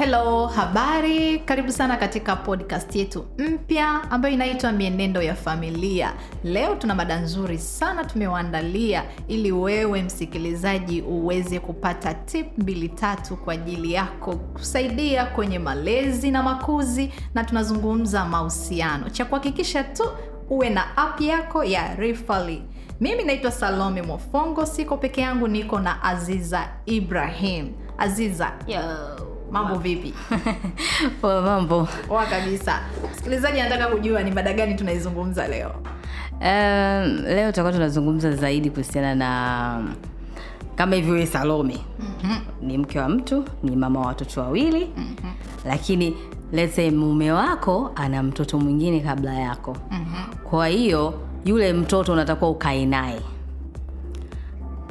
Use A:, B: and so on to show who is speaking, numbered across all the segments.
A: Hello, habari. Karibu sana katika podcast yetu mpya ambayo inaitwa Mienendo ya Familia. Leo tuna mada nzuri sana tumewaandalia ili wewe msikilizaji uweze kupata tip mbili tatu kwa ajili yako kusaidia kwenye malezi na makuzi, na tunazungumza mahusiano. Cha kuhakikisha tu uwe na app yako ya Rifali. Mimi naitwa Salome Mofongo, siko peke yangu, niko na Aziza Ibrahim. Aziza,
B: Yo.
A: Mambo vipi?
B: Poa, mambo.
A: Poa kabisa. Msikilizaji anataka kujua ni mada gani tunaizungumza leo.
B: Um, leo tutakuwa tunazungumza zaidi kuhusiana na kama hivyo wewe Salome mm-hmm. ni mke wa mtu, ni mama wa watoto wawili mm-hmm. lakini lese mume wako ana mtoto mwingine kabla yako mm-hmm. kwa hiyo yule mtoto unatakiwa ukae naye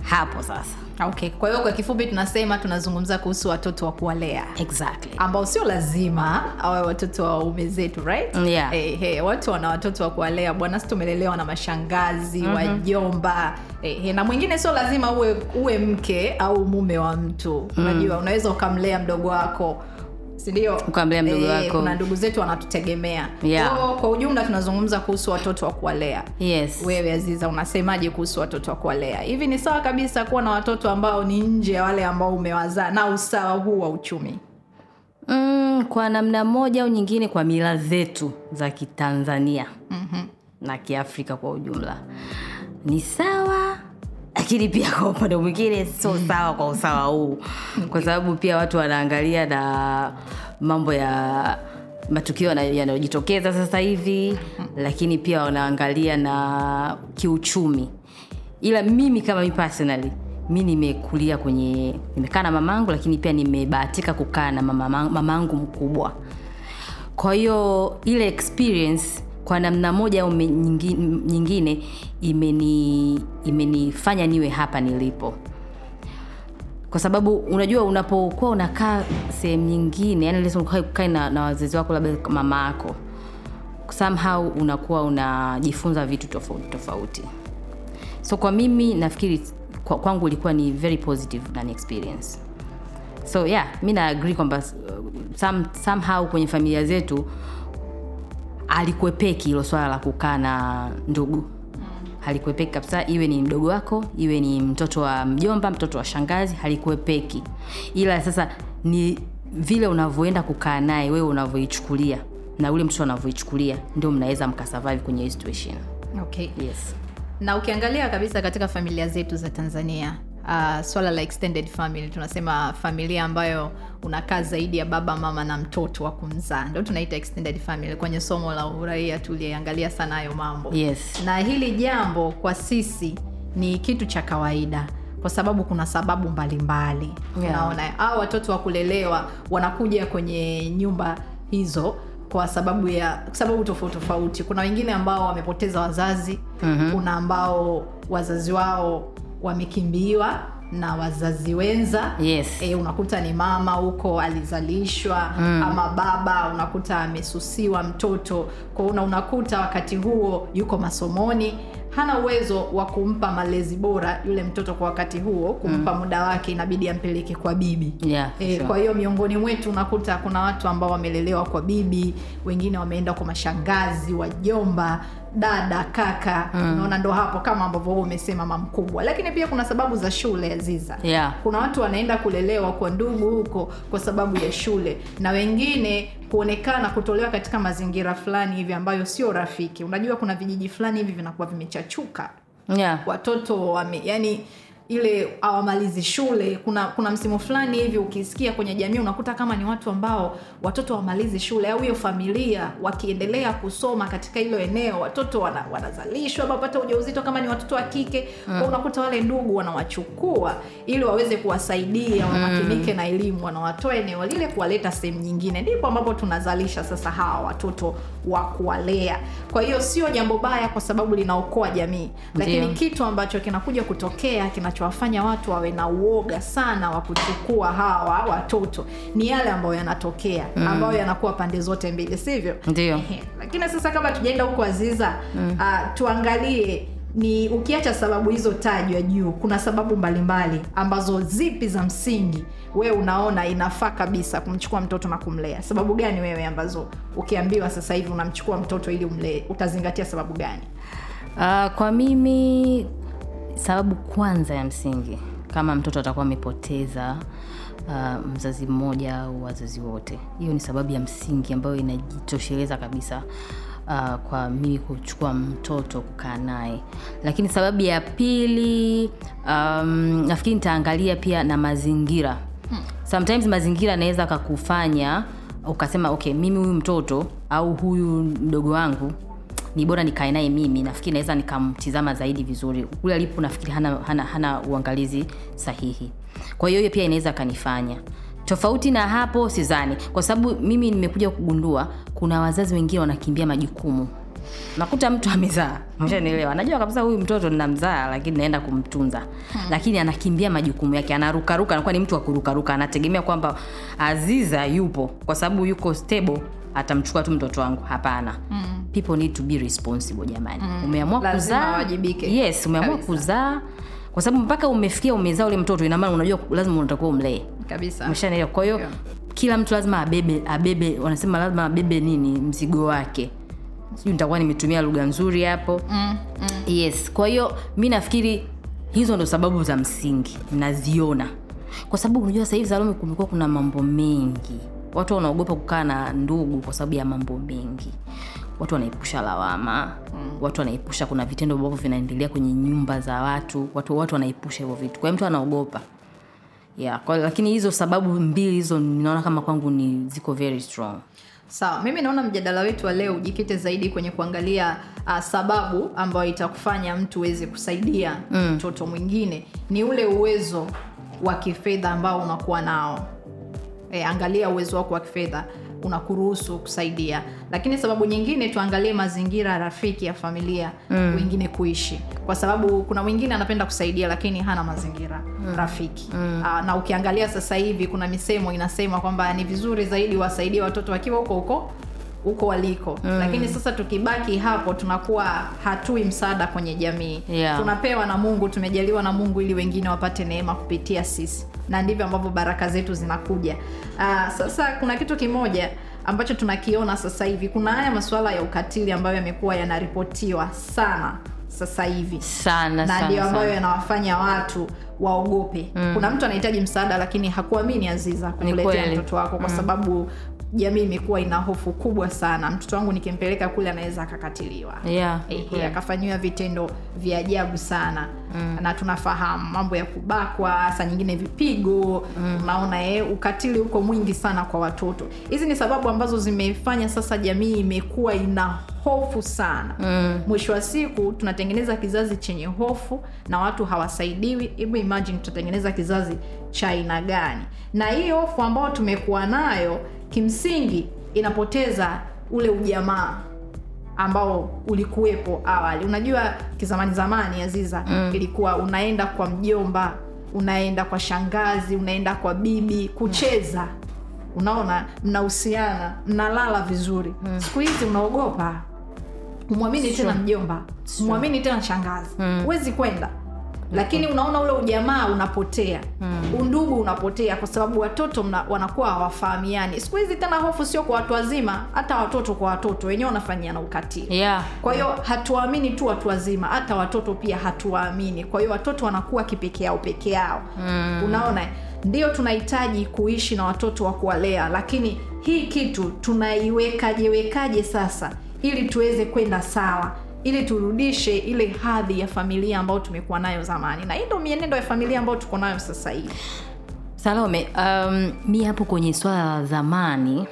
B: hapo sasa
A: Okay, kwa hiyo kwa kifupi tunasema tunazungumza kuhusu watoto wa kuwalea
B: exactly
A: ambao sio lazima awe watoto wa ume zetu right?
B: Yeah.
A: Hey, hey, watu wana watoto wa kuwalea bwana, si tumelelewa na mashangazi mm-hmm. wajomba hey, hey, na mwingine sio lazima uwe uwe mke au mume wa mtu mm. Unajua, unaweza ukamlea mdogo wako sindio?
B: Ukamlea mdogo wako.
A: na ndugu zetu wanatutegemea
B: Yeah.
A: Kwa, kwa ujumla tunazungumza kuhusu watoto wa kuwalea
B: yes
A: wewe Aziza, unasemaje kuhusu watoto wa kuwalea? Hivi ni sawa kabisa kuwa na watoto ambao ni nje ya wale ambao umewazaa na usawa huu wa uchumi?
B: mm, kwa namna moja au nyingine kwa mila zetu za kitanzania mm-hmm. na kiafrika kwa ujumla ni sawa lakini pia kwa upande mwingine sio sawa kwa usawa huu. Kwa sababu pia watu wanaangalia na mambo ya matukio yanayojitokeza sasa hivi lakini pia wanaangalia na kiuchumi. Ila mimi kama mi personally mi nimekulia kwenye nimekaa na mamangu lakini pia nimebahatika kukaa na mama- mamangu mkubwa. Kwa hiyo ile experience kwa namna moja au nyingine imeni imenifanya niwe hapa nilipo. Kwa sababu unajua unapokuwa unakaa sehemu nyingine yani ukae na, na wazazi wako labda mama yako somehow unakuwa unajifunza vitu tofauti tofauti. So kwa mimi nafikiri kwa, kwangu ilikuwa ni very positive na experience. So yeah mi na agree kwamba some, somehow kwenye familia zetu alikuepeki hilo swala la kukaa na ndugu. Halikuepeki kabisa iwe ni mdogo wako iwe ni mtoto wa mjomba mtoto wa shangazi halikuepeki ila sasa ni vile unavyoenda kukaa naye wewe unavyoichukulia na ule mtoto anavyoichukulia ndio mnaweza mkasurvive kwenye hii situation.
A: Okay.
B: yes.
A: Na ukiangalia kabisa katika familia zetu za Tanzania uh, swala la extended family tunasema familia ambayo unakaa zaidi ya baba mama na mtoto wa kumzaa ndo tunaita extended family. Kwenye somo la uraia tuliangalia sana hayo mambo
B: yes
A: na hili jambo kwa sisi ni kitu cha kawaida kwa sababu kuna sababu mbalimbali
B: Yeah.
A: unaona au watoto wa kulelewa wanakuja kwenye nyumba hizo kwa sababu ya sababu tofauti tofauti kuna wengine ambao wamepoteza wazazi mm-hmm. kuna ambao wazazi wao wamekimbiwa na wazazi wenza
B: Yes.
A: e, unakuta ni mama huko alizalishwa mm. ama baba unakuta amesusiwa mtoto kwa una unakuta wakati huo yuko masomoni hana uwezo wa kumpa malezi bora yule mtoto kwa wakati huo kumpa mm. muda wake inabidi ampeleke kwa bibi
B: Yeah,
A: e,
B: sure.
A: kwa hiyo miongoni mwetu unakuta kuna watu ambao wamelelewa kwa bibi wengine wameenda kwa mashangazi wajomba dada kaka mm. unaona ndo hapo kama ambavyo wewe umesema mamkubwa mkubwa lakini pia kuna sababu za shule aziza
B: Yeah.
A: kuna watu wanaenda kulelewa kwa ndugu huko kwa sababu ya shule na wengine kuonekana kutolewa katika mazingira fulani hivi ambayo sio rafiki unajua kuna vijiji fulani hivi vinakuwa vimechachuka
B: yeah.
A: watoto wame yani ile hawamalizi shule. Kuna kuna msimu fulani hivi ukisikia kwenye jamii unakuta kama ni watu ambao watoto hawamalizi shule au hiyo familia wakiendelea kusoma katika hilo eneo watoto wana, wanazalishwa ama wapata ujauzito kama ni watoto wa kike. Mm. unakuta wale ndugu wanawachukua ili waweze kuwasaidia wamakinike na elimu wanawatoa eneo lile kuwaleta sehemu nyingine. Ndipo ambapo tunazalisha sasa hawa watoto wa kuwalea. Kwa hiyo sio jambo baya kwa sababu linaokoa jamii. Lakini
B: Ndio.
A: kitu ambacho kinakuja kutokea kinachowafanya watu wawe na uoga sana wa kuchukua hawa watoto ni yale ambayo yanatokea mm. ambayo yanakuwa pande zote mbili sivyo
B: Ndio.
A: Lakini sasa kama tujaenda huko aziza mm. uh, tuangalie ni ukiacha sababu hizo tajwa juu kuna sababu mbalimbali ambazo zipi za msingi wewe unaona inafaa kabisa kumchukua mtoto na kumlea sababu gani wewe ambazo ukiambiwa sasa hivi unamchukua mtoto ili umlee utazingatia sababu gani
B: Uh, kwa mimi sababu kwanza ya msingi kama mtoto atakuwa amepoteza uh, mzazi mmoja au wazazi wote. Hiyo ni sababu ya msingi ambayo inajitosheleza kabisa uh, kwa mimi kuchukua mtoto kukaa naye. Lakini sababu ya pili um, nafikiri nitaangalia pia na mazingira. Sometimes mazingira anaweza akakufanya ukasema okay mimi huyu mtoto au huyu mdogo wangu ni bora nikae naye mimi nafikiri naweza nikamtizama zaidi vizuri. Kule alipo nafikiri hana, hana, hana uangalizi sahihi. Kwa hiyo hiyo pia inaweza akanifanya tofauti na hapo sizani kwa sababu mimi nimekuja kugundua kuna wazazi wengine wanakimbia majukumu. Nakuta mtu amezaa. Mshanielewa najua kabisa huyu mtoto ninamzaa lakini naenda kumtunza. Hmm. lakini anakimbia majukumu yake anarukaruka anakuwa ni mtu wa kurukaruka. Anategemea kwamba aziza yupo kwa sababu yuko stable atamchukua tu mtoto wangu. Hapana. Mm. People need to be responsible jamani. Mm. umeamua kuzaa. Yes umeamua kuzaa. Kwa sababu mpaka umefikia umezaa ule mtoto inamaana unajua lazima unatakiwa umlee.
A: Kabisa.
B: Umeshanaelewa kwa hiyo
A: Yeah.
B: kila mtu lazima abebe abebe wanasema lazima abebe nini? Mzigo wake. Sijui nitakuwa nimetumia lugha nzuri hapo.
A: Mm, mm.
B: yes. Kwa hiyo mi nafikiri hizo ndo sababu za msingi. Naziona. Kwa sababu unajua sahivi hivi salome kumekuwa kuna mambo mengi. Watu wanaogopa kukaa na ndugu kwa sababu ya mambo mengi watu wanaepusha lawama. Mm. watu wanaepusha kuna vitendo ambavyo vinaendelea kwenye nyumba za watu. Watu watu wanaepusha hivyo vitu. Kwa hiyo mtu anaogopa. Yeah, kwa, lakini hizo sababu mbili hizo ninaona kama kwangu ni ziko very strong.
A: Sawa mimi naona mjadala wetu wa leo ujikite zaidi kwenye kuangalia uh, sababu ambayo itakufanya mtu uweze kusaidia mtoto mwingine. Ni ule uwezo wa kifedha ambao unakuwa nao. E, angalia uwezo wako wa kifedha unakuruhusu kusaidia lakini sababu nyingine tuangalie mazingira rafiki ya familia mm. wengine kuishi kwa sababu kuna mwingine anapenda kusaidia lakini hana mazingira mm. rafiki mm. Aa, na ukiangalia sasa hivi kuna misemo inasema kwamba ni vizuri zaidi wasaidie watoto wakiwa huko huko huko waliko. Mm. lakini sasa tukibaki hapo tunakuwa hatui msaada kwenye jamii.
B: Yeah.
A: tunapewa na mungu tumejaliwa na mungu ili wengine wapate neema kupitia sisi. Na ndivyo ambavyo baraka zetu zinakuja. Uh, sasa kuna kitu kimoja ambacho tunakiona sasa hivi. Kuna haya masuala ya ukatili ambayo yamekuwa yanaripotiwa sana sasa hivi.
B: Sana
A: na ndio ambayo yanawafanya watu waogope. Mm. kuna mtu anahitaji msaada lakini hakuamini aziza kumletea mtoto wako kwa mm. sababu jamii imekuwa ina hofu kubwa sana mtoto wangu nikimpeleka kule anaweza akakatiliwa
B: Yeah,
A: Ehe,
B: kweli.
A: akafanyiwa vitendo vya ajabu sana mm. na tunafahamu mambo ya kubakwa saa nyingine vipigo mm. unaona eh, ukatili huko mwingi sana kwa watoto hizi ni sababu ambazo zimefanya sasa jamii imekuwa ina hofu sana. Mm. mwisho wa siku tunatengeneza kizazi chenye hofu na watu hawasaidiwi. Hebu imagine tutatengeneza kizazi cha aina gani? Na hii hofu ambayo tumekuwa nayo kimsingi inapoteza ule ujamaa ambao ulikuwepo awali. Unajua kizamani zamani aziza mm. ilikuwa unaenda kwa mjomba unaenda kwa shangazi unaenda kwa bibi kucheza. Unaona mnahusiana mnalala vizuri. Mm. siku hizi unaogopa umwamini tena mjomba. Umwamini tena shangazi huwezi kwenda. Lakini unaona ule ujamaa unapotea. Mm. undugu unapotea kwa sababu watoto mna, wanakuwa hawafahamiani. Siku hizi tena hofu sio kwa watu wazima hata watoto kwa watoto. Wenyewe wanafanyiana ukatili.
B: Yeah.
A: kwa hiyo hatuwaamini tu watu wazima hata watoto pia hatuwaamini. Kwa hiyo watoto wanakuwa kipeke yao peke yao. Mm. unaona? Ndio tunahitaji kuishi na watoto wa kuwalea lakini hii kitu tunaiwekajewekaje sasa ili tuweze kwenda sawa ili turudishe ile hadhi ya familia ambayo tumekuwa nayo zamani. Na hii ndo mienendo ya familia ambayo tuko nayo sasa hivi.
B: Salome um, mi hapo kwenye swala la zamani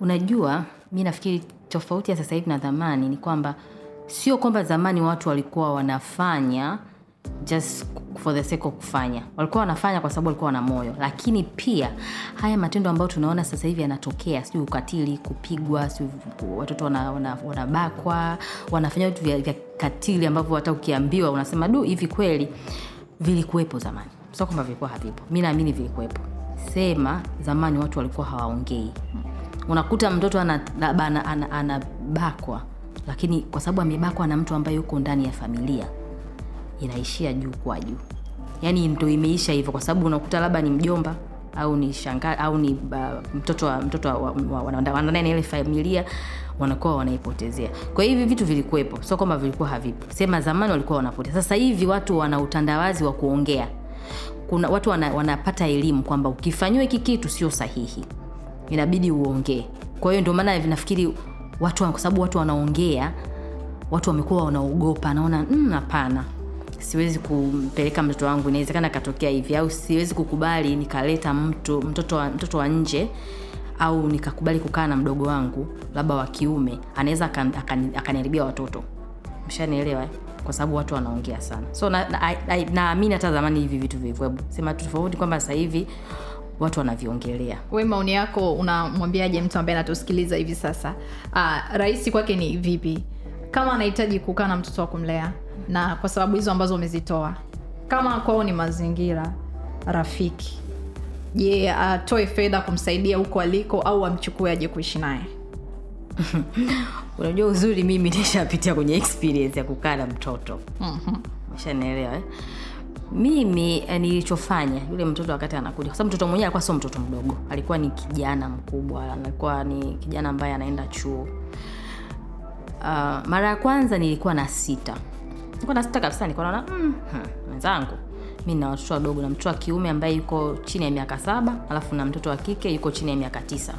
B: unajua mi nafikiri tofauti ya sasa hivi na zamani ni kwamba sio kwamba zamani watu walikuwa wanafanya just for the sake of kufanya. Walikuwa wanafanya kwa sababu walikuwa wana moyo. Lakini pia haya matendo ambayo tunaona sasa hivi yanatokea sijui ukatili kupigwa sijui watoto wanabakwa wana, wana wanafanya vitu vya, vya katili ambavyo hata ukiambiwa unasema du hivi kweli vilikuwepo zamani. Sio kwamba vilikuwa havipo. Mi naamini vilikuwepo. Sema zamani watu walikuwa hawaongei. Unakuta mtoto anabakwa ana, ana, ana, anabakwa, lakini kwa sababu amebakwa na mtu ambaye yuko ndani ya familia inaishia juu kwa juu yaani ndo imeisha hivyo kwa sababu unakuta labda ni mjomba au ni shanga au ni uh, mtoto wa mtoto wa, ya ile familia wanakuwa wanaipotezea kwa hivi vitu vilikuwepo sio kwamba vilikuwa havipo sema zamani walikuwa wanapotea sasa hivi watu wana utandawazi wa kuongea kuna watu wana, wanapata elimu kwamba ukifanyiwa hiki kitu sio sahihi inabidi uongee kwa hiyo ndio maana nafikiri watu kwa sababu watu wanaongea watu wamekuwa wanaogopa naona "Mm, hapana siwezi kumpeleka mtoto wangu inawezekana akatokea hivi au siwezi kukubali nikaleta mtu mtoto wa, mtoto wa nje au nikakubali kukaa na mdogo wangu labda wa kiume anaweza akan- akan- akaniharibia watoto. Mshanielewa eh? kwa sababu watu wanaongea sana. So naamini na, na, hata zamani hivi vitu vilikuwepo. Sema tofauti kwamba sasa hivi watu wanaviongelea.
A: We maoni yako unamwambiaje mtu ambaye anatusikiliza hivi sasa? Uh, rahisi kwake ni vipi? Kama anahitaji kukaa na mtoto wa kumlea na kwa sababu hizo ambazo umezitoa. Kama kwao ni mazingira rafiki. Je atoe fedha kumsaidia huko aliko au amchukue aje kuishi naye?
B: Unajua uzuri mimi nishapitia kwenye experience ya kukaa na mtoto. Shanaelewa eh? mimi eh, nilichofanya yule mtoto wakati anakuja kwa sababu mtoto mwenyewe alikuwa sio mtoto mdogo. Alikuwa ni kijana mkubwa alikuwa ni kijana ambaye anaenda chuo. Uh, mara ya kwanza nilikuwa na sita nilikuwa na sita kabisa nilikuwa naona mm, hmm, mwenzangu. Mi na watoto wadogo na mtoto wa kiume ambaye yuko chini ya miaka saba alafu na mtoto wa kike yuko chini ya miaka tisa.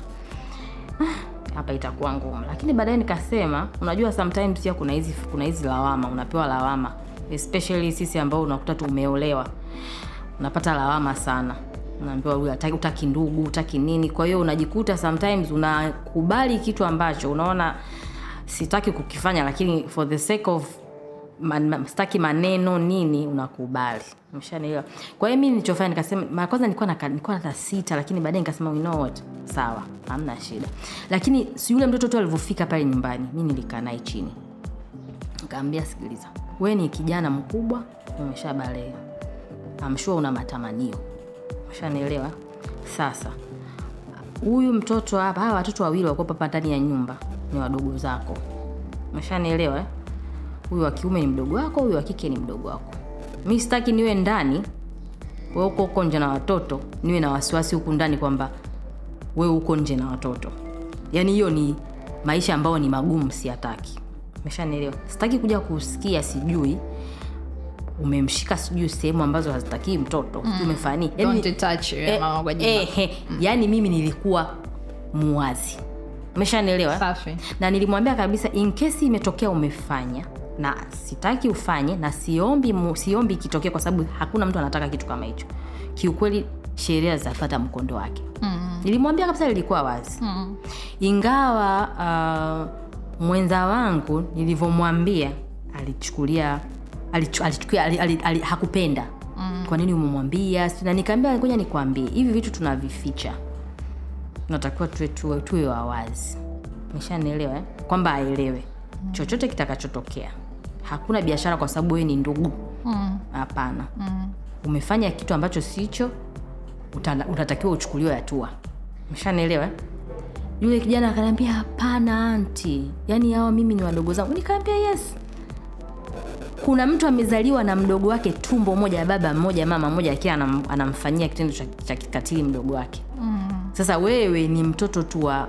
B: Hapa itakuwa ngumu. Lakini baadaye nikasema unajua sometimes pia kuna hizi kuna hizi lawama unapewa lawama. Especially sisi ambao unakuta tumeolewa unapata lawama sana. Unaambiwa utaki ndugu utaki nini. Kwa hiyo unajikuta sometimes unakubali kitu ambacho unaona sitaki kukifanya lakini for the sake of man, staki maneno nini unakubali. Mshanielewa kwa hiyo mi nilichofanya nikasema mara kwanza nilikuwa na nilikuwa na sita lakini baadaye nikasema you know what? Sawa hamna shida. Lakini si yule mtoto tu alivyofika pale nyumbani mi nilikaa naye chini. Nikaambia sikiliza we ni kijana mkubwa umeshabalea. Amshua una matamanio. Ushanielewa sasa huyu mtoto hapa hawa watoto wawili wako ndani ya nyumba ni wadogo zako. Umeshanielewa eh? Huyu wa kiume ni mdogo wako huyu wa kike ni mdogo wako. Mi sitaki niwe ndani we uko huko nje na watoto niwe na wasiwasi huku ndani kwamba we uko nje na watoto. Yaani hiyo ni maisha ambayo ni magumu siyataki. Umeshanielewa? Sitaki kuja kusikia sijui umemshika sijui sehemu ambazo hazitakii mtoto. Mm. umefani
A: yani, eh,
B: eh, mm. yani mimi nilikuwa muwazi. Umeshanielewa? Na nilimwambia kabisa in imetokea umefanya na sitaki ufanye na siombi siombi kitokee, kwa sababu hakuna mtu anataka kitu kama hicho kiukweli sheria zitafata mkondo wake mm. nilimwambia kabisa lilikuwa wazi mm. ingawa uh, mwenza wangu nilivyomwambia alichukulia alichu- alichukulia al, al, al, hakupenda mm. kwa nini umemwambia na nikaambia ngoja nikwambie hivi vitu tunavificha natakiwa tuwe, tuwe, tuwe wawazi meshanielewa eh? kwamba aelewe chochote kitakachotokea hakuna biashara kwa sababu wewe ni ndugu. Hapana. Mm. umefanya kitu ambacho sicho utatakiwa uchukuliwe hatua. Meshanielewa eh? yule kijana akaniambia hapana anti yaani hawa mimi ni wadogo zangu. Nikaambia yes. Kuna mtu amezaliwa na mdogo wake tumbo moja baba mmoja mama mmoja akiwa anam, anamfanyia kitendo cha, cha kikatili mdogo wake. Mm. sasa wewe ni mtoto tu wa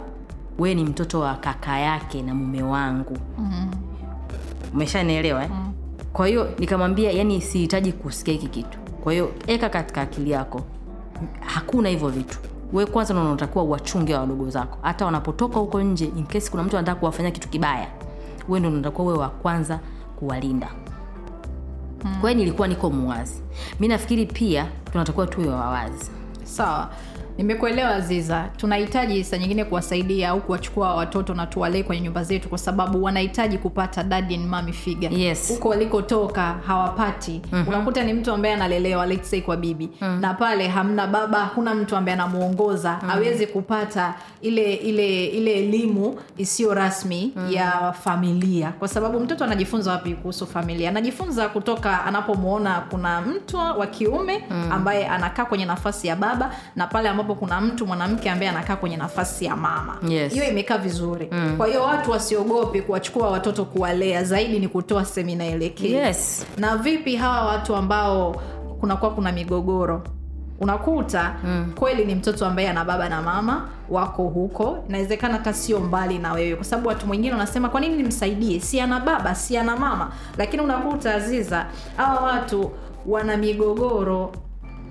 B: wewe ni mtoto wa kaka yake na mume wangu. Mm. Umeshanielewa eh? mm. kwa hiyo nikamwambia yani sihitaji kusikia hiki kitu. Kwa hiyo eka katika akili yako hakuna hivyo vitu. We kwanza unatakiwa wachunge wa wadogo zako. Hata wanapotoka huko nje in case kuna mtu anataka kuwafanyia kitu kibaya we ndo unatakiwa uwe wa kwanza kuwalinda. Mm. kwa hiyo nilikuwa niko muwazi. Mi nafikiri pia tunatakiwa tuwe wawazi.
A: Sawa nimekuelewa ziza tunahitaji saa nyingine kuwasaidia au kuwachukua watoto na tuwalee kwenye nyumba zetu kwa sababu wanahitaji kupata dad and mommy figure
B: Yes.
A: huko walikotoka hawapati mm-hmm. unakuta ni mtu ambaye analelewa let's say kwa bibi mm. na pale hamna baba hakuna mtu ambaye anamuongoza mm. aweze kupata ile ile ile elimu isiyo rasmi mm. ya familia kwa sababu mtoto anajifunza wapi kuhusu familia anajifunza kutoka anapomwona kuna mtu wa kiume mm. ambaye anakaa kwenye nafasi ya baba na pale ambapo ambapo kuna mtu mwanamke ambaye anakaa kwenye nafasi ya mama.
B: Yes.
A: hiyo imekaa vizuri. Mm. kwa hiyo watu wasiogope kuwachukua watoto kuwalea zaidi ni kutoa semina elekezi.
B: Yes.
A: Na vipi hawa watu ambao kunakuwa kuna migogoro? Unakuta mm. kweli ni mtoto ambaye ana baba na mama wako huko. Inawezekana hata sio mbali na wewe kwa sababu watu wengine wanasema kwa nini nimsaidie? Si ana baba si ana mama. Lakini unakuta aziza hawa watu wana migogoro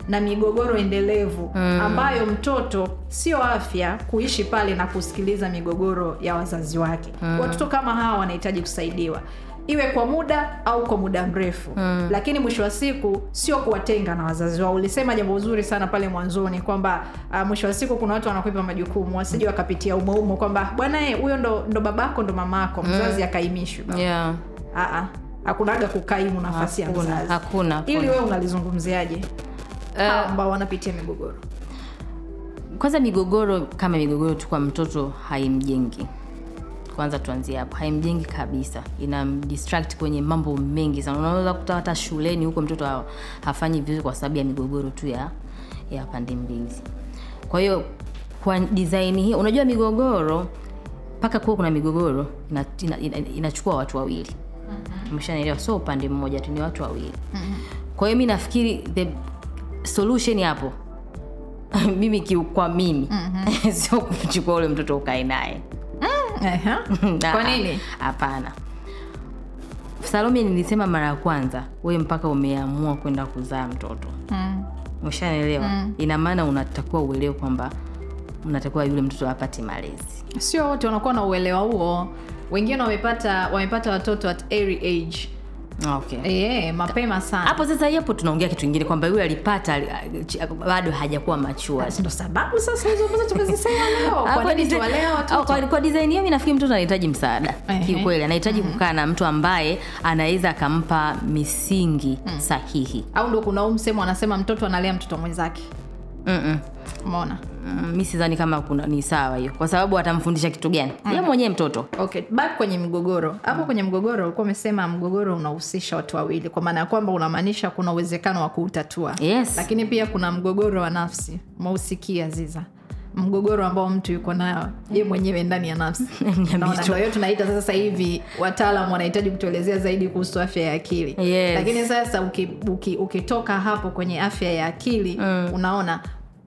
A: na migogoro endelevu mm. ambayo mtoto sio afya kuishi pale na kusikiliza migogoro ya wazazi wake. Mm. watoto kama hawa wanahitaji kusaidiwa iwe kwa muda au kwa muda mrefu. Mm. lakini mwisho wa siku sio kuwatenga na wazazi wao. Ulisema jambo zuri sana pale mwanzoni kwamba uh, mwisho wa siku kuna watu wanakwepa majukumu wasije wakapitia umoumo kwamba bwana huyo ndo, ndo babako ndo mamako. Mzazi akaimishwi
B: yeah.
A: Aa, hakunaga kukaimu nafasi ya
B: Hakuna,
A: mzazi.
B: hakuna,
A: ili wewe unalizungumziaje Hawa ambao wanapitia migogoro.
B: Kwanza migogoro kama migogoro tu kwa mtoto haimjengi. Kwanza tuanzie hapo. Haimjengi kabisa. Inamdistract kwenye mambo mengi sana. Unaweza kuta hata shuleni huko mtoto ha, hafanyi vizuri kwa sababu ya migogoro tu ya ya pande mbili. Kwa hiyo kwa design hii unajua migogoro mpaka kuwa kuna migogoro inachukua ina, ina, ina watu wawili. Mshanaelewa sio upande mmoja tu ni watu wawili. Kwa hiyo mi nafikiri the solution hapo. Mimi ki- kwa mimi. Mm-hmm. sio kumchukua ule mtoto ukae naye.
A: Ehe. kwa nini?
B: Hapana. Salome nilisema mara ya kwanza we mpaka umeamua kwenda kuzaa mtoto.
A: Mm.
B: ushanaelewa mm. ina maana unatakiwa uelewe kwamba unatakiwa yule mtoto apate malezi.
A: Sio wote wanakuwa na uelewa huo. Wengine wamepata wamepata watoto at early age
B: okay.
A: E, mapema sana.
B: Hapo sasa hapo tunaongea kitu kingine kwamba yule alipata bado hajakuwa machua
A: ndo sababu sasa hizo ambazo tumezisema leo. Kwa nini tuwalea watoto?
B: kwa, kwa design hiyo nafikiri mtoto anahitaji msaada kiukweli. Anahitaji kukaa na mtu ambaye anaweza akampa misingi sahihi.
A: Au ndo kuna huu msemo anasema mtoto analea mtoto mwenzake? Umeona
B: Mm, mi sidhani kama kuna ni sawa hiyo. Kwa sababu atamfundisha kitu gani? Ye mwenyewe mtoto.
A: Okay back kwenye mgogoro. Hapo kwenye mgogoro ulikuwa umesema mgogoro unahusisha watu wawili. Kwa maana ya kwamba unamaanisha kuna uwezekano wa kuutatua.
B: Yes.
A: Lakini pia kuna mgogoro wa nafsi. Mausikia ziza. Mgogoro ambao mtu yuko nayo ye mwenyewe ndani ya nafsi. Ndio hiyo tunaita sasa hivi wataalam wanahitaji kutuelezea zaidi kuhusu afya ya akili.
B: Yes.
A: lakini sasa ukitoka uki, uki hapo kwenye afya ya akili mm. unaona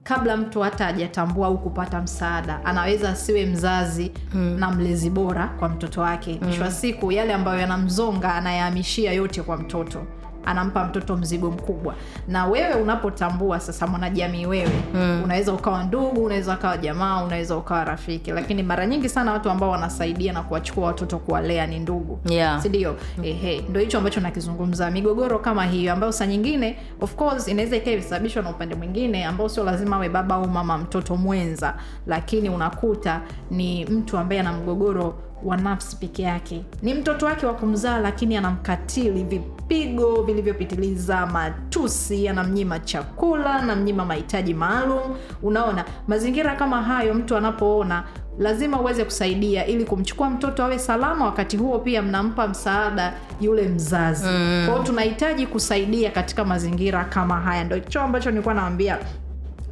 A: kabla mtu hata hajatambua au kupata msaada anaweza asiwe mzazi mm. na mlezi bora kwa mtoto wake. Mwisho wa siku yale ambayo yanamzonga anayahamishia yote kwa mtoto anampa mtoto mzigo mkubwa. Na wewe unapotambua sasa mwanajamii wewe mm. unaweza ukawa ndugu unaweza ukawa jamaa unaweza ukawa rafiki. Lakini mara nyingi sana watu ambao wanasaidia na kuwachukua watoto kuwalea ni ndugu.
B: Yeah.
A: sindio ehe. Ndo hicho ambacho nakizungumza. Migogoro kama hiyo ambayo saa nyingine of course inaweza ikaa imesababishwa na upande mwingine ambao sio lazima awe baba au mama mtoto mwenza. Lakini unakuta ni mtu ambaye ana mgogoro wa nafsi peke yake. Ni mtoto wake wa kumzaa lakini anamkatili vipigo vilivyopitiliza matusi anamnyima chakula anamnyima mahitaji maalum. Unaona mazingira kama hayo mtu anapoona lazima uweze kusaidia ili kumchukua mtoto awe salama. Wakati huo pia mnampa msaada yule mzazi. Mm. kwao tunahitaji kusaidia katika mazingira kama haya. Ndo hicho ambacho nilikuwa nawambia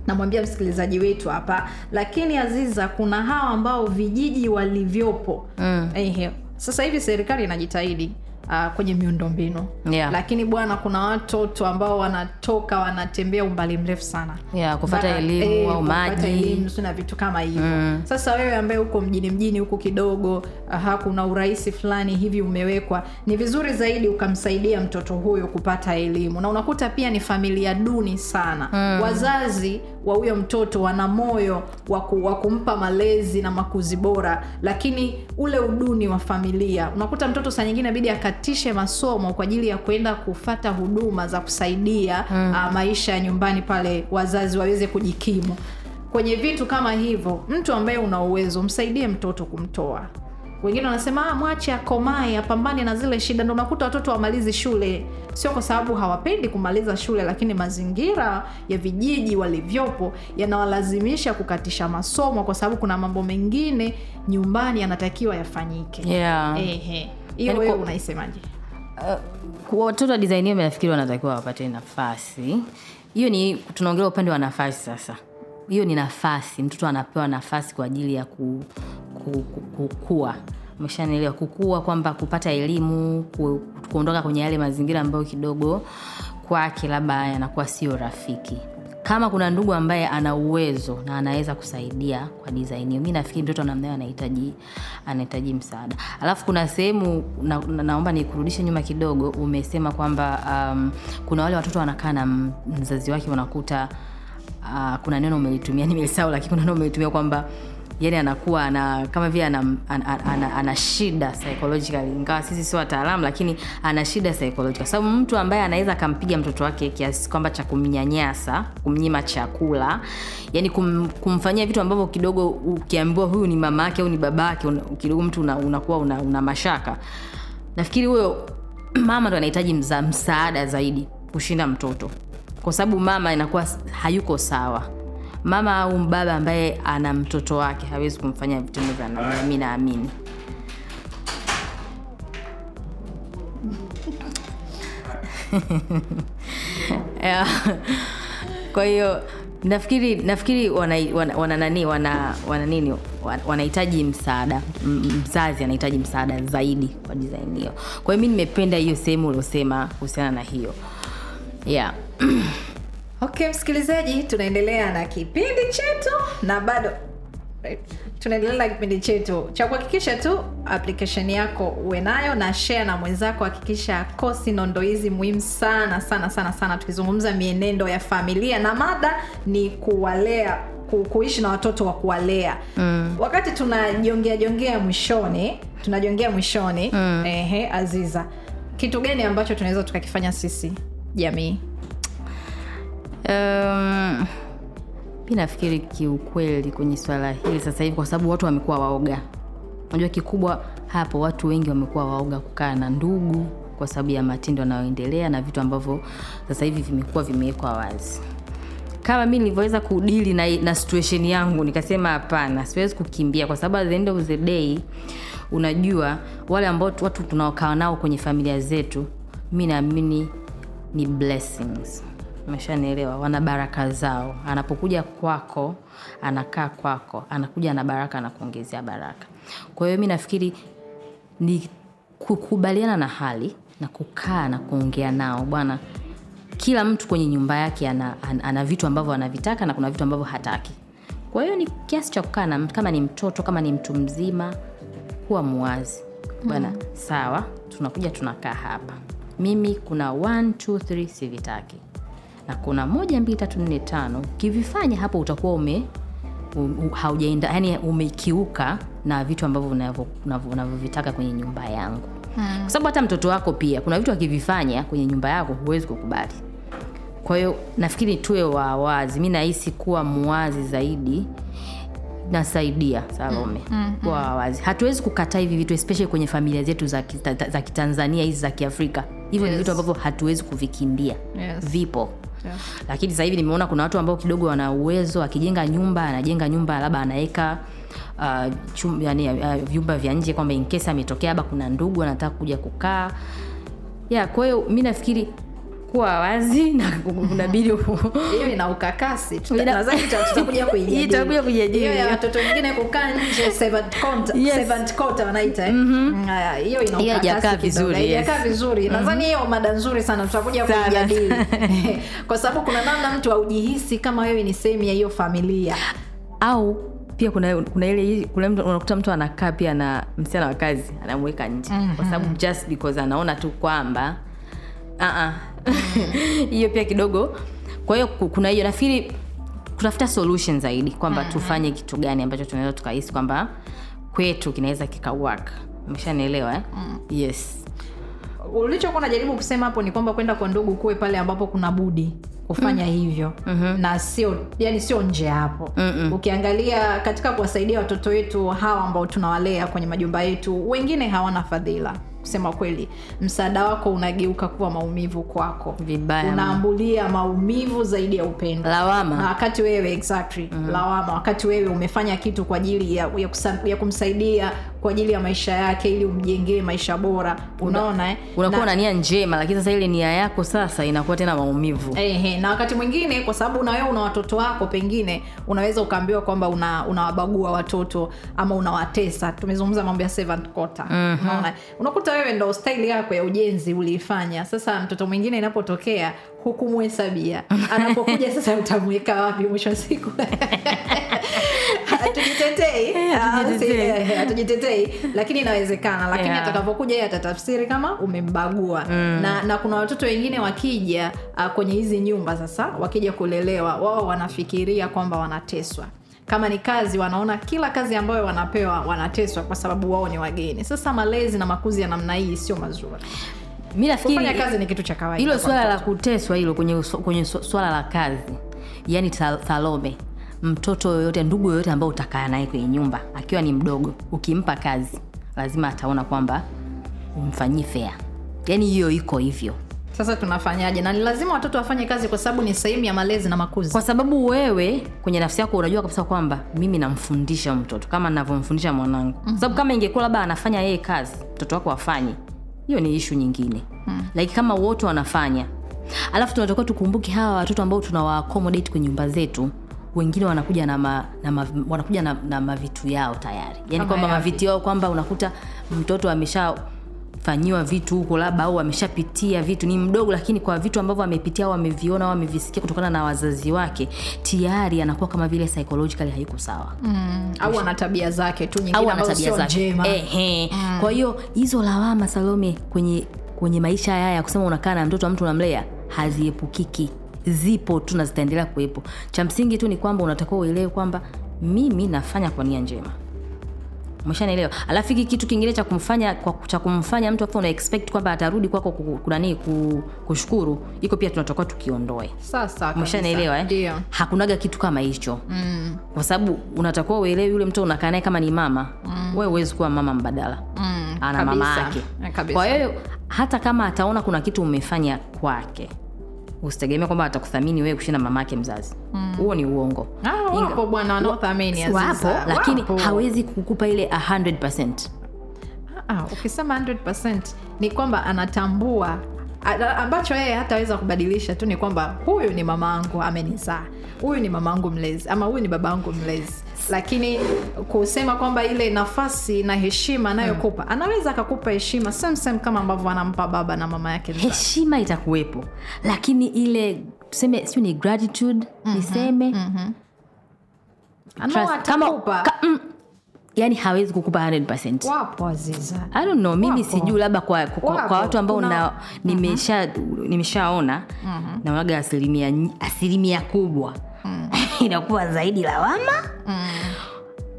A: namwambia msikilizaji wetu hapa lakini aziza kuna hawa ambao vijiji walivyopo. Mm. Ehe, sasa hivi serikali inajitahidi uh, kwenye miundombinu
B: Yeah.
A: lakini bwana kuna watoto ambao wanatoka wanatembea umbali mrefu sana
B: Yeah, kufata elimu
A: eh,
B: au maji.
A: na vitu kama hivyo mm. sasa wewe ambaye huko mjini mjini huku kidogo aha, kuna urahisi fulani hivi umewekwa ni vizuri zaidi ukamsaidia mtoto huyo kupata elimu na unakuta pia ni familia duni sana mm. wazazi wa huyo mtoto wana moyo wa kumpa malezi na makuzi bora lakini ule uduni wa familia unakuta mtoto saa nyingine abidi akatishe masomo kwa ajili ya kwenda kufata huduma za kusaidia mm. uh, maisha ya nyumbani pale wazazi waweze kujikimu kwenye vitu kama hivyo mtu ambaye una uwezo msaidie mtoto kumtoa wengine wanasema "Ah, mwache akomae apambane na zile shida ndo unakuta watoto wamalizi shule sio kwa sababu hawapendi kumaliza shule lakini mazingira ya vijiji walivyopo yanawalazimisha kukatisha masomo kwa sababu kuna mambo mengine nyumbani yanatakiwa yafanyike
B: yeah.
A: Ehe. Hiyo
B: Yaani
A: wewe unaisemaje?
B: Watoto wa design hiyo nafikiri wanatakiwa wapate nafasi. Hiyo ni tunaongelea upande wa nafasi sasa. Hiyo ni nafasi mtoto anapewa nafasi kwa ajili ya ku, ku, ku, kukua. Umeshanielewa? Kukua kwamba kupata elimu ku, kuondoka kwenye yale mazingira ambayo kidogo kwake labda yanakuwa sio rafiki kama kuna ndugu ambaye ana uwezo na anaweza kusaidia kwa design hiyo mi nafikiri mtoto namnayo anahitaji anahitaji msaada. Alafu kuna sehemu na, na, naomba nikurudishe nyuma kidogo umesema kwamba um, kuna wale watoto wanakaa na mzazi wake unakuta uh, kuna neno umelitumia nimelisahau lakini kuna neno umelitumia kwamba yani anakuwa ana kama vile ana, ana, ana, ana, ana shida psychological ingawa sisi sio wataalamu lakini ana shida psychological. Sababu mtu ambaye anaweza akampiga mtoto wake kiasi kwamba cha kumnyanyasa kumnyima chakula yani kum, kumfanyia vitu ambavyo kidogo ukiambiwa huyu ni mama yake au ni baba yake una- kidogo mtu una- unakuwa una, una mashaka. Nafikiri huyo mama ndo anahitaji msaada zaidi kushinda mtoto. Kwa sababu mama inakuwa hayuko sawa mama au baba ambaye ana mtoto wake hawezi kumfanya vitendo vya namna hiyo, mi naamini. Yeah. kwa hiyo nafikiri nafikiri wana, nani wana, wana nini wana- wanahitaji msaada mzazi anahitaji msaada zaidi kwa design hiyo. Kwa hiyo mi nimependa hiyo sehemu uliosema kuhusiana na hiyo. Yeah
A: okay msikilizaji tunaendelea na kipindi chetu na bado tunaendelea na kipindi chetu. Cha kuhakikisha tu application yako uwe nayo na share na mwenzako hakikisha kosi nondo hizi muhimu sana sana sana sana. Tukizungumza mienendo ya familia na mada ni kuwalea ku- kuishi na watoto wa kuwalea. Mm. wakati tunajongea jongea mwishoni tunajongea mwishoni mm. ehe aziza kitu gani ambacho tunaweza tukakifanya sisi jamii
B: Um, mi nafikiri kiukweli kwenye swala hili sasa hivi kwa sababu watu wamekuwa waoga. Unajua kikubwa hapo watu wengi wamekuwa waoga kukaa na ndugu kwa sababu ya matendo yanayoendelea na vitu ambavyo sasa hivi vimekuwa vimewekwa wazi. Kama mi nilivyoweza kudili na, na situation yangu nikasema hapana siwezi kukimbia kwa sababu at the end of the day unajua wale ambao watu tunaokaa nao kwenye familia zetu mi naamini ni blessings umeshanielewa wana baraka zao. Anapokuja kwako anakaa kwako anakuja na baraka anakuongezea baraka. Kwa hiyo mi nafikiri ni kukubaliana na hali na kukaa na kuongea nao. Bwana kila mtu kwenye nyumba yake ana, ana, ana vitu ambavyo anavitaka na kuna vitu ambavyo hataki. Kwa hiyo ni kiasi cha kukaa na kama ni mtoto kama ni mtu mzima kuwa muwazi. Bwana mm. sawa tunakuja tunakaa hapa. Mimi kuna 1 2 3 sivitaki na kuna moja mbili tatu nne tano. Ukivifanya hapo utakuwa ume haujaenda yani umekiuka na vitu ambavyo unavyo- unavyo- unavyovitaka kwenye nyumba yangu. Hmm. kwa sababu hata mtoto wako pia kuna vitu akivifanya kwenye nyumba yako huwezi kukubali. Kwa hiyo nafikiri tuwe wawazi mi nahisi kuwa muwazi zaidi nasaidia salome. Mm, kuwa wawazi hatuwezi kukataa hivi vitu especially kwenye familia zetu za, kita, za kitanzania hizi za kiafrika hivyo yes. ni vitu ambavyo hatuwezi kuvikimbia
A: Yes.
B: vipo
A: Yeah.
B: lakini sasa hivi nimeona kuna watu ambao kidogo wana uwezo akijenga nyumba anajenga nyumba labda anaweka uh, chum, yani, uh, vyumba vya nje kwamba inkesi ametokea labda kuna ndugu anataka kuja kukaa yeah, kwa hiyo mi nafikiri kuwa wazi na unabidi
A: hiyo ina ukakasi tutakuja kuijadili.
B: Kuijadili.
A: ya watoto wengine kukaa nje servant quarter-
B: Yes.
A: servant quarter wanaita eh? Mm, -hmm. hiyo ina ukakasi
B: haijakaa vizuri,
A: Haijakaa
B: yes.
A: vizuri nadhani hiyo mada nzuri sana tutakuja kuijadili kwa sababu kuna namna mtu aujihisi kama wewe ni sehemu ya hiyo familia
B: au pia kuna kuna ile kuna mtu unakuta mtu anakaa pia na msichana wa kazi anamweka nje mm-hmm. kwa sababu just because anaona tu kwamba uh-uh. hiyo pia kidogo kwa hiyo kuna hiyo nafikiri kutafuta solution zaidi kwamba mm-hmm. tufanye kitu gani ambacho tunaweza tukahisi kwamba kwetu kinaweza kikawak umeshanielewa eh? mm. yes
A: ulichokuwa unajaribu kusema hapo ni kwamba kwenda kwa ndugu kuwe pale ambapo kuna budi kufanya mm. hivyo mm-hmm. na sio yani sio nje hapo Mm-mm. ukiangalia katika kuwasaidia watoto wetu hawa ambao tunawalea kwenye majumba yetu wengine hawana fadhila kusema kweli msaada wako unageuka kuwa maumivu kwako.
B: Vibaya
A: unaambulia maumivu zaidi ya upendo. Na wakati wewe exactly lawama. Wakati wewe umefanya kitu kwa ajili ya, ya, kusa, ya kumsaidia kwa ajili ya maisha yake ili umjengee maisha bora. Unaona eh?
B: unakuwa
A: Na-
B: nia njema lakini sasa ile nia yako sasa inakuwa tena maumivu.
A: Ehe, na wakati mwingine kwa sababu na wewe una watoto wako pengine unaweza ukaambiwa kwamba una unawabagua watoto ama unawatesa. Tumezungumza mambo ya quarter. Unaona unakuta wewe ndo staili yako ya ujenzi uliifanya. Sasa mtoto mwingine inapotokea hukumuhesabia anapokuja sasa utamweka wapi mwisho wa siku? Hatujitetei
B: Eh, hatujitetei.
A: Eh, lakini inawezekana. Lakini
B: Yeah.
A: atakapokuja yeye atatafsiri kama umembagua. Na, na kuna watoto wengine wakija uh, kwenye hizi nyumba sasa wakija kulelewa wao wanafikiria kwamba wanateswa kama ni kazi wanaona kila kazi ambayo wanapewa wanateswa kwa sababu wao ni wageni. Sasa malezi na makuzi ya namna hii sio mazuri.
B: Mi nafikiri
A: kazi ni kitu cha kawaida
B: hilo swala la kuteswa hilo kwenye, kwenye swala la kazi yani salome mtoto yoyote ndugu yoyote ambao utakaa naye kwenye nyumba akiwa ni mdogo ukimpa kazi lazima ataona kwamba umfanyii fea yani hiyo iko hivyo
A: sasa tunafanyaje? Na ni lazima watoto wafanye kazi kwa sababu ni sehemu ya malezi na makuzi.
B: Kwa sababu wewe kwenye nafsi yako unajua kabisa kwamba mimi namfundisha mtoto kama navyomfundisha mwanangu. Mm-hmm. sababu kama ingekuwa labda anafanya yeye kazi mtoto wako afanye hiyo ni ishu nyingine. Mm. like kama wote wanafanya. Alafu tunatakiwa tukumbuke hawa watoto ambao tunawa accommodate kwenye nyumba zetu wengine wanakuja na, ma, na ma, wanakuja na, na mavitu yao tayari. Yani kwamba mavitu yao kwamba unakuta mtoto amesha fanyiwa vitu huko labda au ameshapitia vitu. Ni mdogo lakini kwa vitu ambavyo amepitia au ameviona au amevisikia kutokana na wazazi wake tayari anakuwa kama vile psychologically haiko sawa.
A: Mm, au ana tabia zake tu nyingine
B: au ana tabia zake.
A: njema.
B: Mm. kwa hiyo hizo lawama salome kwenye kwenye maisha haya ya kusema unakaa na mtoto wa mtu unamlea haziepukiki. Zipo tu na zitaendelea kuwepo. Cha msingi tu ni kwamba unatakiwa uelewe kwamba mimi nafanya kwa nia njema umeshanaelewa alafu hiki kitu kingine cha kumfanya kwa, cha kumfanya mtu afu una expect kwamba atarudi kwako kuna nini kushukuru iko pia tunatakiwa tukiondoe
A: sasa
B: umeshanielewa eh?
A: ndio
B: hakunaga kitu kama hicho mm. kwa sababu unatakiwa uelewe yule mtu unakaa naye kama ni mama mm. we huwezi kuwa mama mbadala
A: Mm,
B: ana mama
A: kabisa.
B: yake
A: Eh, kabisa.
B: kwa hiyo hata kama ataona kuna kitu umefanya kwake usitegemea kwamba atakuthamini wewe kushinda mama yake mzazi huo ni uongo.
A: Ah, wapo bwana wanaothamini
B: wapo lakini
A: Wapo.
B: hawezi kukupa ile 100
A: Ah, ukisema 100% ni kwamba anatambua. Ambacho yeye hataweza kubadilisha tu ni kwamba huyu ni mama angu amenizaa huyu ni mama angu mlezi ama huyu ni baba angu mlezi lakini kusema kwamba ile nafasi na heshima anayokupa anaweza akakupa heshima same kama ambavyo anampa baba na mama yake
B: heshima itakuwepo. Lakini ile tuseme siu ni gratitude niseme
A: Ano
B: trust- kama
A: atakupa.
B: ka, mm, yani hawezi kukupa 100
A: wapo aziza.
B: I don't know mimi sijuu labda kwa, kwa, kwa watu ambao na, nimesha nimeshaona naonaga asilimia asilimia kubwa inakuwa zaidi lawama.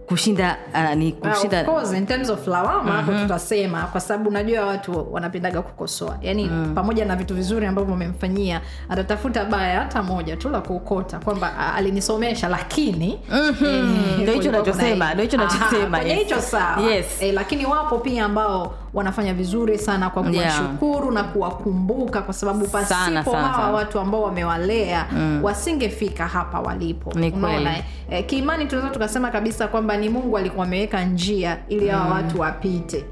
B: Kushinda uh, ni
A: Well,
B: kushinda
A: of course, in terms of lawama hapo tutasema kwa sababu unajua watu wanapendaga kukosoa. Yaani pamoja na vitu vizuri ambavyo umemfanyia atatafuta baya hata moja tu la kuokota kwamba "Ah, alinisomesha lakini eh,
B: Ndio hicho nachosema, ndio hicho nachosema, yes.
A: hicho sawa.
B: Yes.
A: eh, lakini wapo pia ambao wanafanya vizuri sana kwa
B: Yeah.
A: kuwashukuru na kuwakumbuka kwa sababu pasipo
B: Sana, sana,
A: hawa
B: sana.
A: watu ambao wamewalea wasingefika hapa walipo. Unaona, eh? eh, kiimani tunaweza tukasema kabisa kwamba ni mungu alikuwa ameweka njia ili hawa watu wapite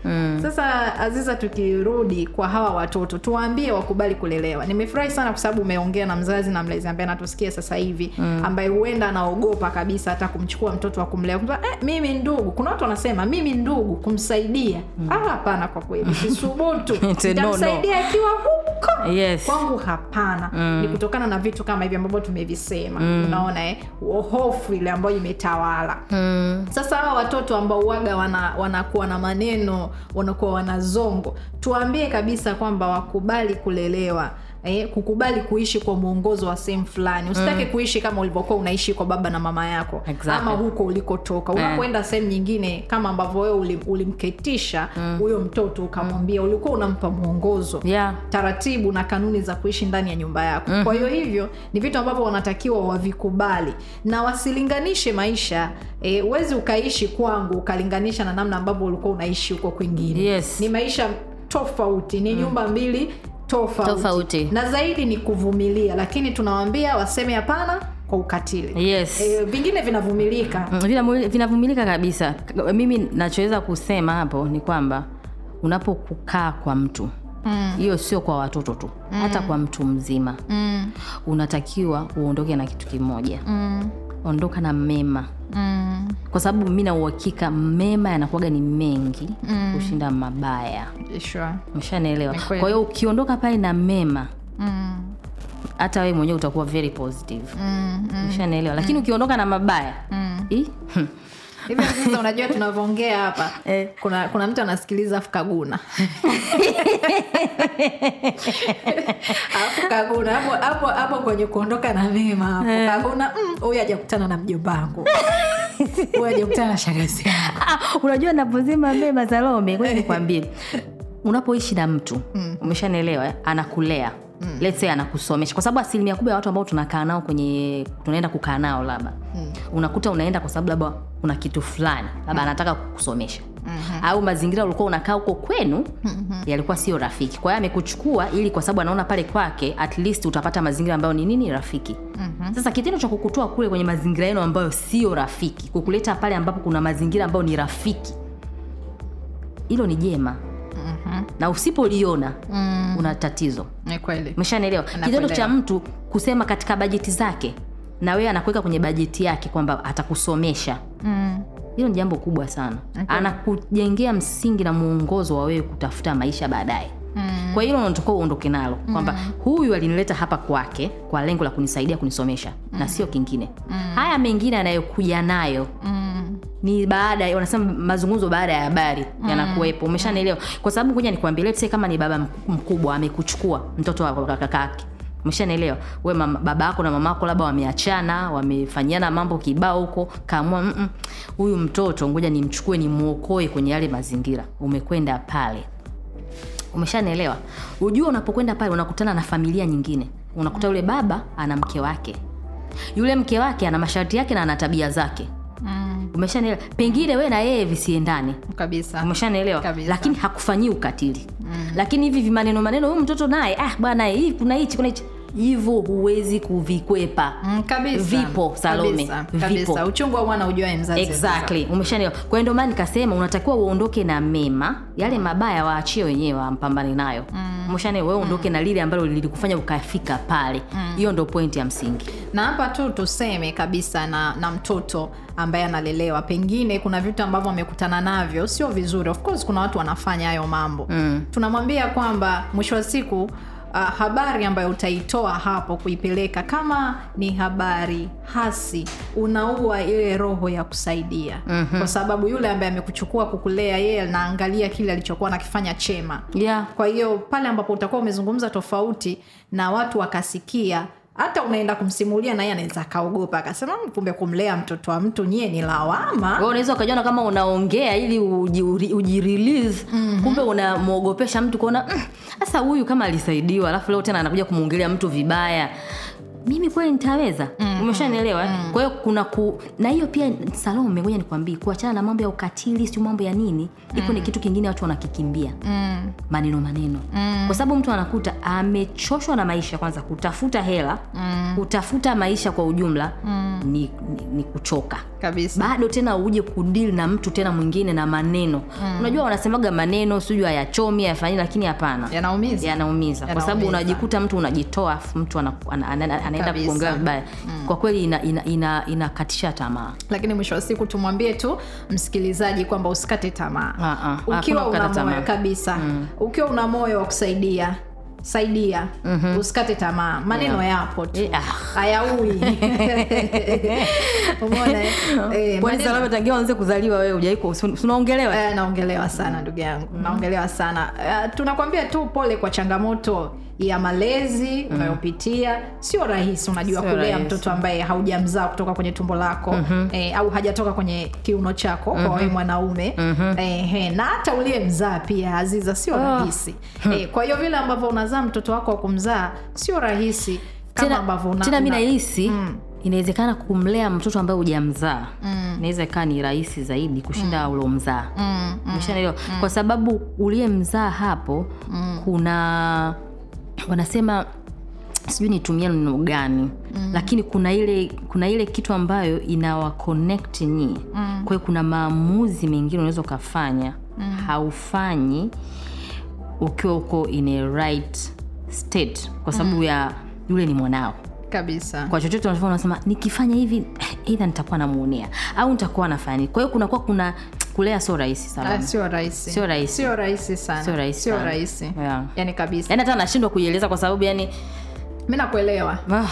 A: sasa aziza tukirudi kwa hawa watoto tuwaambie wakubali kulelewa nimefurahi sana kwa sababu umeongea na mzazi na mlezi ambaye anatusikia sasa hivi ambaye huenda anaogopa kabisa hata kumchukua mtoto wa kumlea eh, mimi ndugu kuna watu wanasema mimi ndugu kumsaidia mm. hapana kwa kweli. Sisubutu.
B: Itamsaidia no, no.
A: akiwa huko.
B: Yes.
A: kwangu hapana. Ni kutokana na vitu kama hivi ambavyo tumevisema. Unaona eh? hofu ile ambayo imetawala. Sasa hawa watoto ambao waga wana, wanakuwa na maneno wanakuwa wanazongo tuambie kabisa kwamba wakubali kulelewa Eh, kukubali kuishi kwa mwongozo wa sehemu fulani. Usitake kuishi kama ulivyokuwa unaishi kwa baba na mama yako.
B: Exactly.
A: ama huko ulikotoka. Unakwenda sehemu nyingine kama ambavyo wewe ulimketisha uli huyo mtoto ukamwambia ulikuwa unampa mwongozo.
B: Yeah.
A: taratibu na kanuni za kuishi ndani ya nyumba yako. Mm-hmm. kwa hiyo hivyo ni vitu ambavyo wanatakiwa wavikubali. Na wasilinganishe maisha. Huwezi ukaishi kwangu ukalinganisha na namna ambavyo ulikuwa unaishi huko kwingine.
B: Yes.
A: ni maisha tofauti. Ni nyumba mbili tofauti.
B: Tofauti.
A: na zaidi ni kuvumilia lakini tunawaambia waseme hapana kwa ukatili.
B: Yes.
A: E, vingine vinavumilika.
B: Mm, vinavumilika kabisa. Mimi nachoweza kusema hapo ni kwamba unapokukaa kwa mtu hiyo sio kwa watoto tu hata kwa mtu mzima.
A: Mm,
B: unatakiwa uondoke na kitu kimoja.
A: Mm,
B: ondoka na mema
A: mm,
B: kwa sababu mi na uhakika mema yanakuwaga ni mengi kushinda mabaya.
A: Sure.
B: umeshanaelewa kwa hiyo ukiondoka pale na mema
A: mm,
B: hata wewe mwenyewe utakuwa very positive.
A: Mm, mm,
B: umeshanaelewa lakini ukiondoka na mabaya
A: mm.
B: ih,
A: hivi sasa unajua tunavyoongea hapa.
B: Eh.
A: kuna kuna mtu anasikiliza afu kaguna. Afu kaguna hapo kwenye kuondoka na mema hapo. Kaguna "Mm, ajakutana na mjombangu huyu ajakutana na shagazi yangu.
B: Ah, unajua napozima mema salome nikwambie. Unapoishi na mtu umeshanaelewa eh, anakulea let's say anakusomesha. Kwa sababu asilimia kubwa ya watu ambao tunakaa nao kwenye tunaenda kukaa nao labda unakuta unaenda kwa sababu labda una kitu fulani labda anataka kukusomesha. Au mazingira ulikuwa unakaa huko kwenu yalikuwa sio rafiki. Kwa hiyo amekuchukua ili kwa sababu anaona pale kwake at least utapata mazingira ambayo ni nini rafiki. Sasa kitendo cha kukutoa kule kwenye mazingira yenu ambayo sio rafiki kukuleta pale ambapo kuna mazingira ambayo ni rafiki hilo ni jema na usipoliona una tatizo.
A: Ni
B: umeshanaelewa kitendo cha mtu kusema katika bajeti zake na wewe anakuweka kwenye bajeti yake kwamba atakusomesha.
A: Mm.
B: hilo ni jambo kubwa sana. Anakujengea msingi na mwongozo wa wewe kutafuta maisha baadaye
A: Mm.
B: kwa hilo unatakiwa uondoke nalo kwamba huyu alinileta hapa kwake kwa lengo la kunisaidia kunisomesha na sio kingine. Haya mengine anayokuja nayo
A: Mm.
B: ni baada wanasema mazungumzo baada ya habari yanakuwepo. Umeshanaelewa kwa sababu kuja nikwambie let's say kama ni baba mkubwa amekuchukua mtoto wa kakake umeshanaelewa we mama, baba yako na mama yako labda wameachana wamefanyiana mambo kibao huko kaamua huyu mtoto ngoja nimchukue nimwokoe kwenye yale mazingira. Umekwenda pale umeshanaelewa ujua unapokwenda pale unakutana na familia nyingine. Unakuta yule baba ana mke wake. Yule mke wake ana masharti yake na ana tabia zake.
A: Mm.
B: umeshanaelewa pengine we na yeye visiendane
A: kabisa.
B: Lakini hakufanyii ukatili. Lakini hivi vimaneno maneno huyu mtoto naye ah bwana hii kuna hichi kuna hichi hivyo huwezi kuvikwepa.
A: Mm, kabisa.
B: Vipo, Salome,
A: kabisa,
B: vipo.
A: uchungu wa mwana ujuae mzazi
B: exactly. Umeshanielewa. Kwa hiyo ndio maana nikasema unatakiwa uondoke na mema. Yale mabaya waachie wenyewe wampambane nayo. Mm. umeshanielewa? Wewe uondoke na lile ambalo lilikufanya ukafika pale. Hiyo ndio pointi ya msingi.
A: Na hapa tu tuseme kabisa na, na mtoto ambaye analelewa. Pengine kuna vitu ambavyo amekutana navyo. Sio vizuri. Of course kuna watu wanafanya hayo mambo.
B: Mm.
A: tunamwambia kwamba mwisho wa siku uh, habari ambayo utaitoa hapo kuipeleka kama ni habari hasi unaua ile roho ya kusaidia mm-hmm. kwa sababu yule ambaye amekuchukua kukulea yeye anaangalia kile alichokuwa nakifanya chema
B: yeah.
A: kwa hiyo pale ambapo utakuwa umezungumza tofauti na watu wakasikia hata unaenda kumsimulia naye anaweza akaogopa akasema "Mm, kumbe kumlea mtoto wa mtu nyie ni lawama.
B: Unaweza ukajiona kama unaongea ili uji- ujirelease mm-hmm. kumbe unamwogopesha mtu kuona "Mm, huyu kama alisaidiwa alafu leo tena anakuja kumwongelea mtu vibaya mimi kweli nitaweza? Mm-hmm. umeshanielewa mm-hmm. kwa hiyo kuna ku na hiyo pia salome ngoja nikwambie kuachana na mambo ya ukatili siu mambo ya nini iko ni kitu kingine watu wanakikimbia.
A: Mm,
B: maneno maneno. Mm. kwa sababu mtu anakuta amechoshwa na maisha kwanza kutafuta hela mm. kutafuta maisha kwa ujumla mm. ni, ni, ni kuchoka.
A: Kabisa.
B: Bado tena uje kudili na mtu tena mwingine na maneno. Mm. unajua wanasemaga maneno sijui hayachomi hayafanyi lakini hapana.
A: Yanaumiza.
B: Yanaumiza. Kwa sababu unajikuta mtu unajitoa mtu ana, ana, ana, anaenda kuongea vibaya. Kwa kweli inakatisha ina, ina, ina tamaa.
A: Lakini mwisho wa siku tumwambie tu msikilizaji kwamba usikate tamaa.
B: Ah,
A: ukiwa una moyo kabisa. Ukiwa una moyo wa kusaidia saidia. Usikate tamaa. Maneno yapo tu.
B: Yeah. ah.
A: hayaui. Umeona eh? Eh,
B: tangia anze kuzaliwa wewe? Ujaiko unaongelewa?
A: Eh, naongelewa sana ndugu yangu. Naongelewa sana. Uh, tunakwambia tu pole kwa changamoto ya malezi unayopitia sio rahisi. Unajua
B: Sio
A: kulea
B: rahisi.
A: mtoto ambaye haujamzaa kutoka kwenye tumbo lako eh, au hajatoka kwenye kiuno chako kwa wewe mwanaume. Eh, eh, na hata uliyemzaa pia aziza sio rahisi. Eh, kwa hiyo vile ambavyo unazaa mtoto wako wa kumzaa sio rahisi kama ambavyo
B: tena mi nahisi inawezekana kumlea mtoto ambaye hujamzaa. Mm. inaweza ikawa ni rahisi zaidi kushinda mm. uliomzaa
A: mm,
B: umeshanaelewa kwa sababu uliyemzaa hapo kuna wanasema sijui nitumia neno gani mm. lakini kuna ile kuna ile kitu ambayo inawa connect nyie mm. kwa hiyo kuna maamuzi mengine unaweza ukafanya mm. haufanyi ukiwa uko in a right state kwa sababu mm. ya yule ni mwanao
A: kabisa
B: kwa chochote unasema nikifanya hivi eidha nitakuwa namuonea au nitakuwa nafanya kwa hiyo kunakuwa kuna kulea sio rahisi
A: Ah,
B: sana
A: sio rahisi.
B: Sio rahisi.
A: sio rahisi sana.
B: Sio rahisi
A: sio rahisi.
B: Yeah.
A: yani kabisa.
B: Yani hata nashindwa kuieleza kwa sababu yani
A: mi nakuelewa.
B: Ah,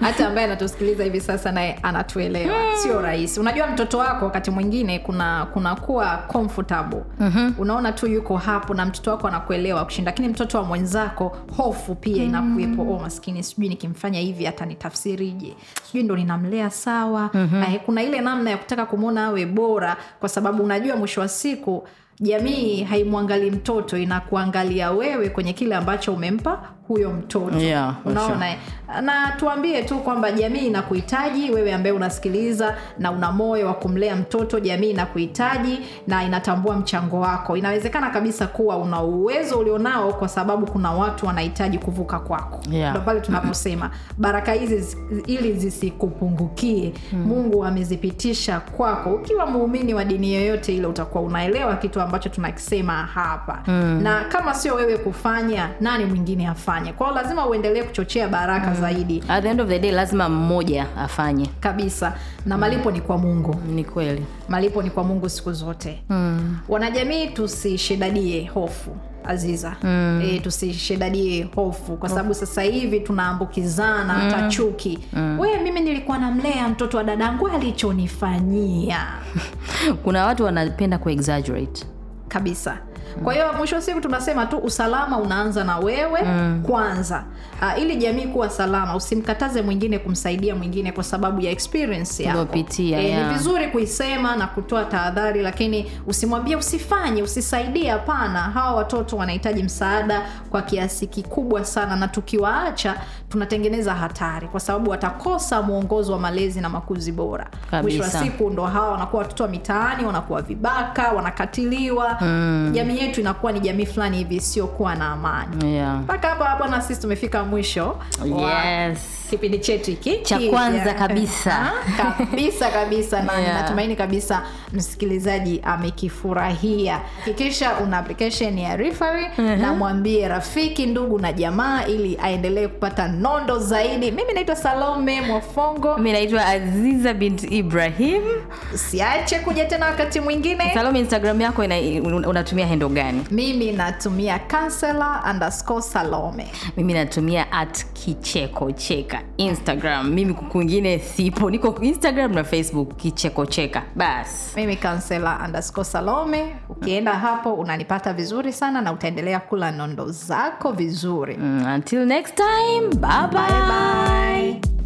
A: hata, ambaye anatusikiliza hivi sasa naye anatuelewa. Sio rahisi. Unajua mtoto wako wakati mwingine kuna kunakuwa comfortable. Mm-hmm. unaona tu yuko hapo na mtoto wako anakuelewa kushinda. Lakini mtoto wa mwenzako hofu pia inakuwepo. Oh maskini sijui nikimfanya hivi hata nitafsirije sijui ndo ninamlea sawa. Mm-hmm. kuna ile namna ya kutaka kumwona awe bora kwa sababu unajua mwisho wa siku jamii haimwangalii mtoto inakuangalia wewe kwenye kile ambacho umempa huyo mtoto
B: Yeah,
A: unaona eh? Na tuambie tu kwamba jamii inakuhitaji wewe ambaye unasikiliza na una moyo wa kumlea mtoto jamii inakuhitaji na inatambua mchango wako. Inawezekana kabisa kuwa una uwezo ulionao kwa sababu kuna watu wanahitaji kuvuka kwako.
B: Yeah.
A: ndo pale tunaposema baraka hizi ili zisikupungukie mungu amezipitisha kwako. Ukiwa muumini wa dini yoyote ile utakuwa unaelewa kitu ambacho tunakisema hapa. Na kama sio wewe kufanya nani mwingine afanye? Kwao lazima uendelee kuchochea baraka zaidi.
B: At the end of the day lazima mmoja afanye.
A: Kabisa. Na malipo ni kwa mungu.
B: Ni kweli.
A: Malipo ni kwa mungu siku zote. Mm. wanajamii tusishedadie hofu aziza. Mm. e, tusishedadie hofu. Kwa sababu sasa hivi tunaambukizana hata chuki. Mm. we mimi nilikuwa namlea mtoto wa dadangu alichonifanyia.
B: Kuna watu wanapenda kuexaggerate
A: kabisa. Kwa hiyo mwisho wa siku tunasema tu usalama unaanza na wewe mm. kwanza uh, ili jamii kuwa salama usimkataze mwingine kumsaidia mwingine kwa sababu ya experience yako Eh,
B: yeah.
A: ni vizuri kuisema na kutoa tahadhari lakini usimwambie usifanye usisaidie hapana hawa watoto wanahitaji msaada kwa kiasi kikubwa sana na tukiwaacha tunatengeneza hatari kwa sababu watakosa mwongozo wa malezi na makuzi bora mwisho wa siku ndo hawa wanakuwa watoto wa mitaani wanakuwa vibaka wanakatiliwa mm. jamii yetu inakuwa ni jamii fulani hivi isiyokuwa na amani mpaka yeah. hapa bwana sisi tumefika mwisho wa
B: yes
A: kipindi chetu hiki.
B: Cha kwanza yeah.
A: kabisa. Kabisa kabisa. Na
B: Yeah.
A: natumaini kabisa msikilizaji amekifurahia. Hakikisha una application ya Referee na mwambie rafiki ndugu na jamaa ili aendelee kupata nondo zaidi. Mimi naitwa salome mwafongo.
B: Mi naitwa aziza bint ibrahim.
A: Usiache kuja tena wakati mwingine.
B: Salome instagram yako ina, unatumia hendo gani?
A: Mimi natumia counselor underscore salome.
B: Mimi natumia at kicheko cheka instagram. Mimi kwingine sipo. Niko instagram na facebook. Kichekocheka basi
A: mimi kansela andasco salome. Ukienda hapo unanipata vizuri sana na utaendelea kula nondo zako vizuri.
B: Mm, until next time. Bye bye,
A: bye, bye.